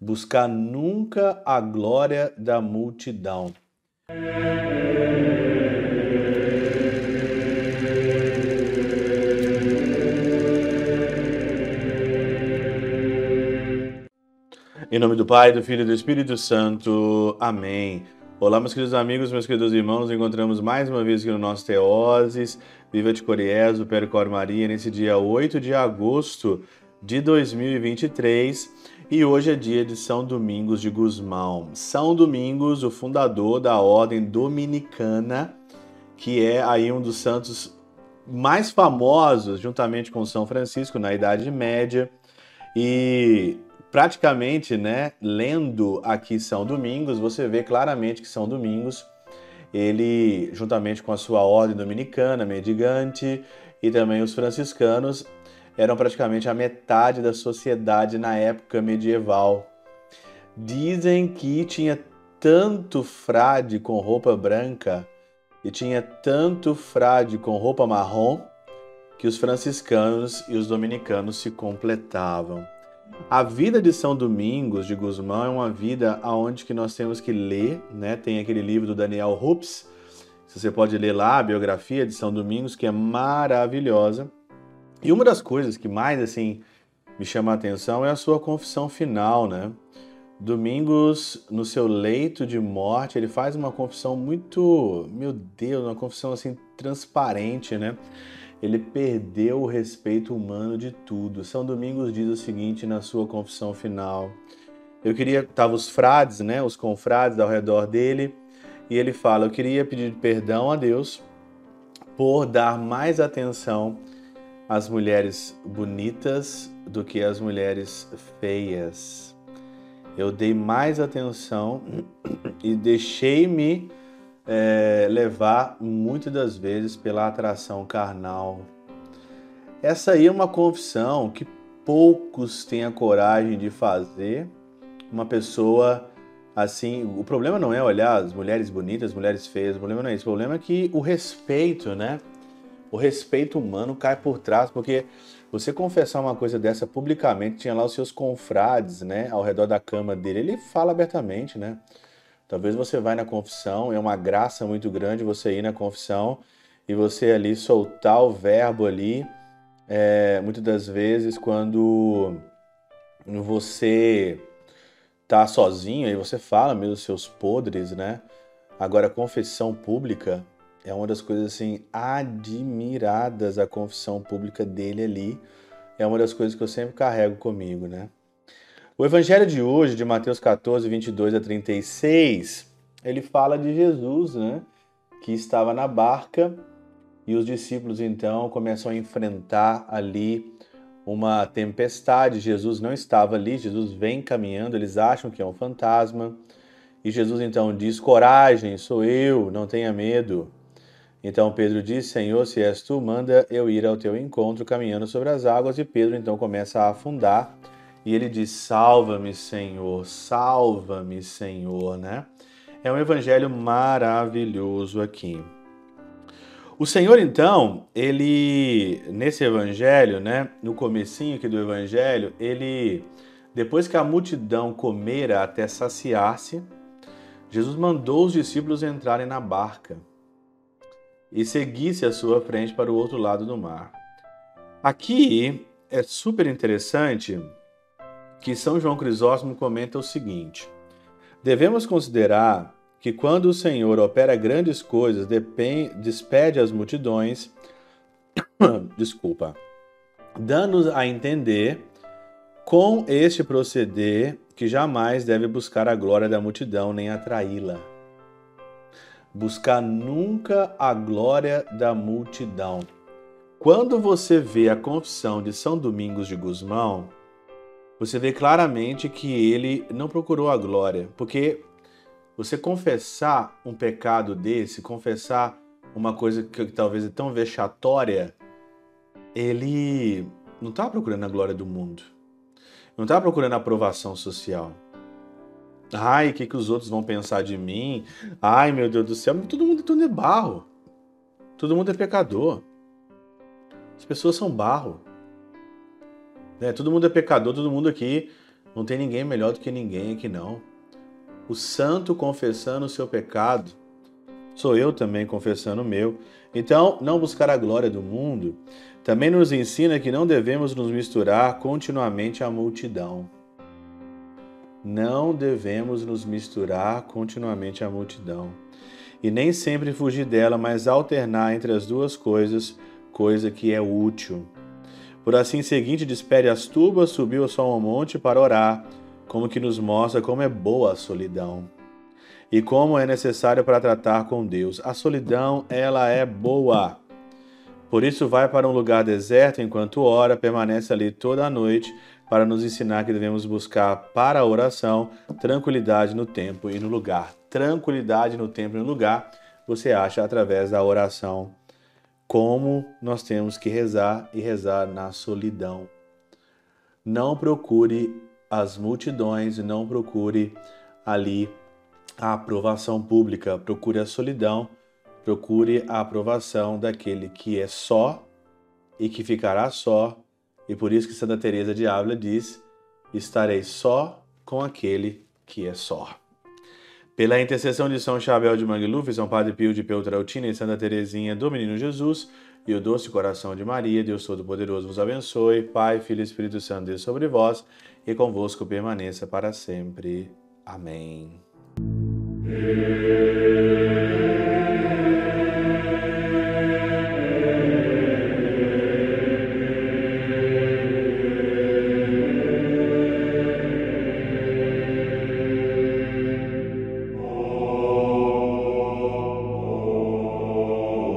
buscar nunca a glória da multidão. Em nome do Pai, do Filho e do Espírito Santo. Amém. Olá, meus queridos amigos, meus queridos irmãos, nos encontramos mais uma vez aqui no nosso Teoses, Viva de Coriés, do Percor Maria, nesse dia 8 de agosto de 2023 e hoje é dia de São Domingos de Gusmão. São Domingos, o fundador da ordem dominicana, que é aí um dos santos mais famosos, juntamente com São Francisco, na Idade Média. E praticamente, né, lendo aqui São Domingos, você vê claramente que São Domingos, ele, juntamente com a sua ordem dominicana, mendigante, e também os franciscanos, eram praticamente a metade da sociedade na época medieval. Dizem que tinha tanto frade com roupa branca e tinha tanto frade com roupa marrom que os franciscanos e os dominicanos se completavam. A vida de São Domingos de Guzmão é uma vida aonde que nós temos que ler, né? Tem aquele livro do Daniel Rups, você pode ler lá a biografia de São Domingos, que é maravilhosa. E uma das coisas que mais assim me chama a atenção é a sua confissão final, né? Domingos, no seu leito de morte, ele faz uma confissão muito, meu Deus, uma confissão assim transparente, né? ele perdeu o respeito humano de tudo. São Domingos diz o seguinte na sua confissão final. Eu queria, tava os frades, né, os confrades ao redor dele, e ele fala: "Eu queria pedir perdão a Deus por dar mais atenção às mulheres bonitas do que às mulheres feias. Eu dei mais atenção e deixei-me é, levar muitas das vezes pela atração carnal. Essa aí é uma confissão que poucos têm a coragem de fazer. Uma pessoa assim, o problema não é olhar as mulheres bonitas, as mulheres feias, o problema não é isso. O problema é que o respeito, né? O respeito humano cai por trás, porque você confessar uma coisa dessa publicamente, tinha lá os seus confrades, né, ao redor da cama dele, ele fala abertamente, né? Talvez você vai na confissão, é uma graça muito grande você ir na confissão e você ali soltar o verbo ali. É, muitas das vezes quando você tá sozinho, aí você fala mesmo seus podres, né? Agora, confissão pública é uma das coisas assim admiradas, a confissão pública dele ali. É uma das coisas que eu sempre carrego comigo, né? O evangelho de hoje, de Mateus 14, 22 a 36, ele fala de Jesus, né? Que estava na barca e os discípulos então começam a enfrentar ali uma tempestade. Jesus não estava ali, Jesus vem caminhando, eles acham que é um fantasma. E Jesus então diz: Coragem, sou eu, não tenha medo. Então Pedro diz: Senhor, se és tu, manda eu ir ao teu encontro caminhando sobre as águas. E Pedro então começa a afundar e ele diz: Salva-me, Senhor, salva-me, Senhor, né? É um evangelho maravilhoso aqui. O Senhor, então, ele, nesse evangelho, né, no comecinho aqui do evangelho, ele, depois que a multidão comera até saciar-se, Jesus mandou os discípulos entrarem na barca e seguisse à sua frente para o outro lado do mar. Aqui é super interessante que São João Crisóstomo comenta o seguinte: Devemos considerar que quando o Senhor opera grandes coisas, despede as multidões, desculpa, dando a entender com este proceder que jamais deve buscar a glória da multidão nem atraí-la. Buscar nunca a glória da multidão. Quando você vê a confissão de São Domingos de Gusmão, você vê claramente que ele não procurou a glória, porque você confessar um pecado desse, confessar uma coisa que talvez é tão vexatória, ele não está procurando a glória do mundo, não está procurando a aprovação social. Ai, o que, que os outros vão pensar de mim? Ai, meu Deus do céu, todo mundo, todo é barro. Todo mundo é pecador. As pessoas são barro. Né? Todo mundo é pecador, todo mundo aqui Não tem ninguém melhor do que ninguém aqui, não. O santo confessando o seu pecado, sou eu também confessando o meu. Então, não buscar a glória do mundo também nos ensina que não devemos nos misturar continuamente à multidão. Não devemos nos misturar continuamente à multidão. E nem sempre fugir dela, mas alternar entre as duas coisas, coisa que é útil. Por assim seguinte, despede as tubas, subiu ao monte para orar, como que nos mostra como é boa a solidão e como é necessário para tratar com Deus. A solidão, ela é boa. Por isso vai para um lugar deserto enquanto ora, permanece ali toda a noite para nos ensinar que devemos buscar para a oração tranquilidade no tempo e no lugar. Tranquilidade no tempo e no lugar você acha através da oração como nós temos que rezar e rezar na solidão. Não procure as multidões, não procure ali a aprovação pública, procure a solidão, procure a aprovação daquele que é só e que ficará só. E por isso que Santa Teresa de Ávila diz: "Estarei só com aquele que é só". Pela intercessão de São Chabel de Mangluf, São Padre Pio de Peltrautina e Santa Teresinha do Menino Jesus e o doce coração de Maria, Deus Todo-Poderoso vos abençoe. Pai, Filho e Espírito Santo, Deus sobre vós e convosco permaneça para sempre. Amém.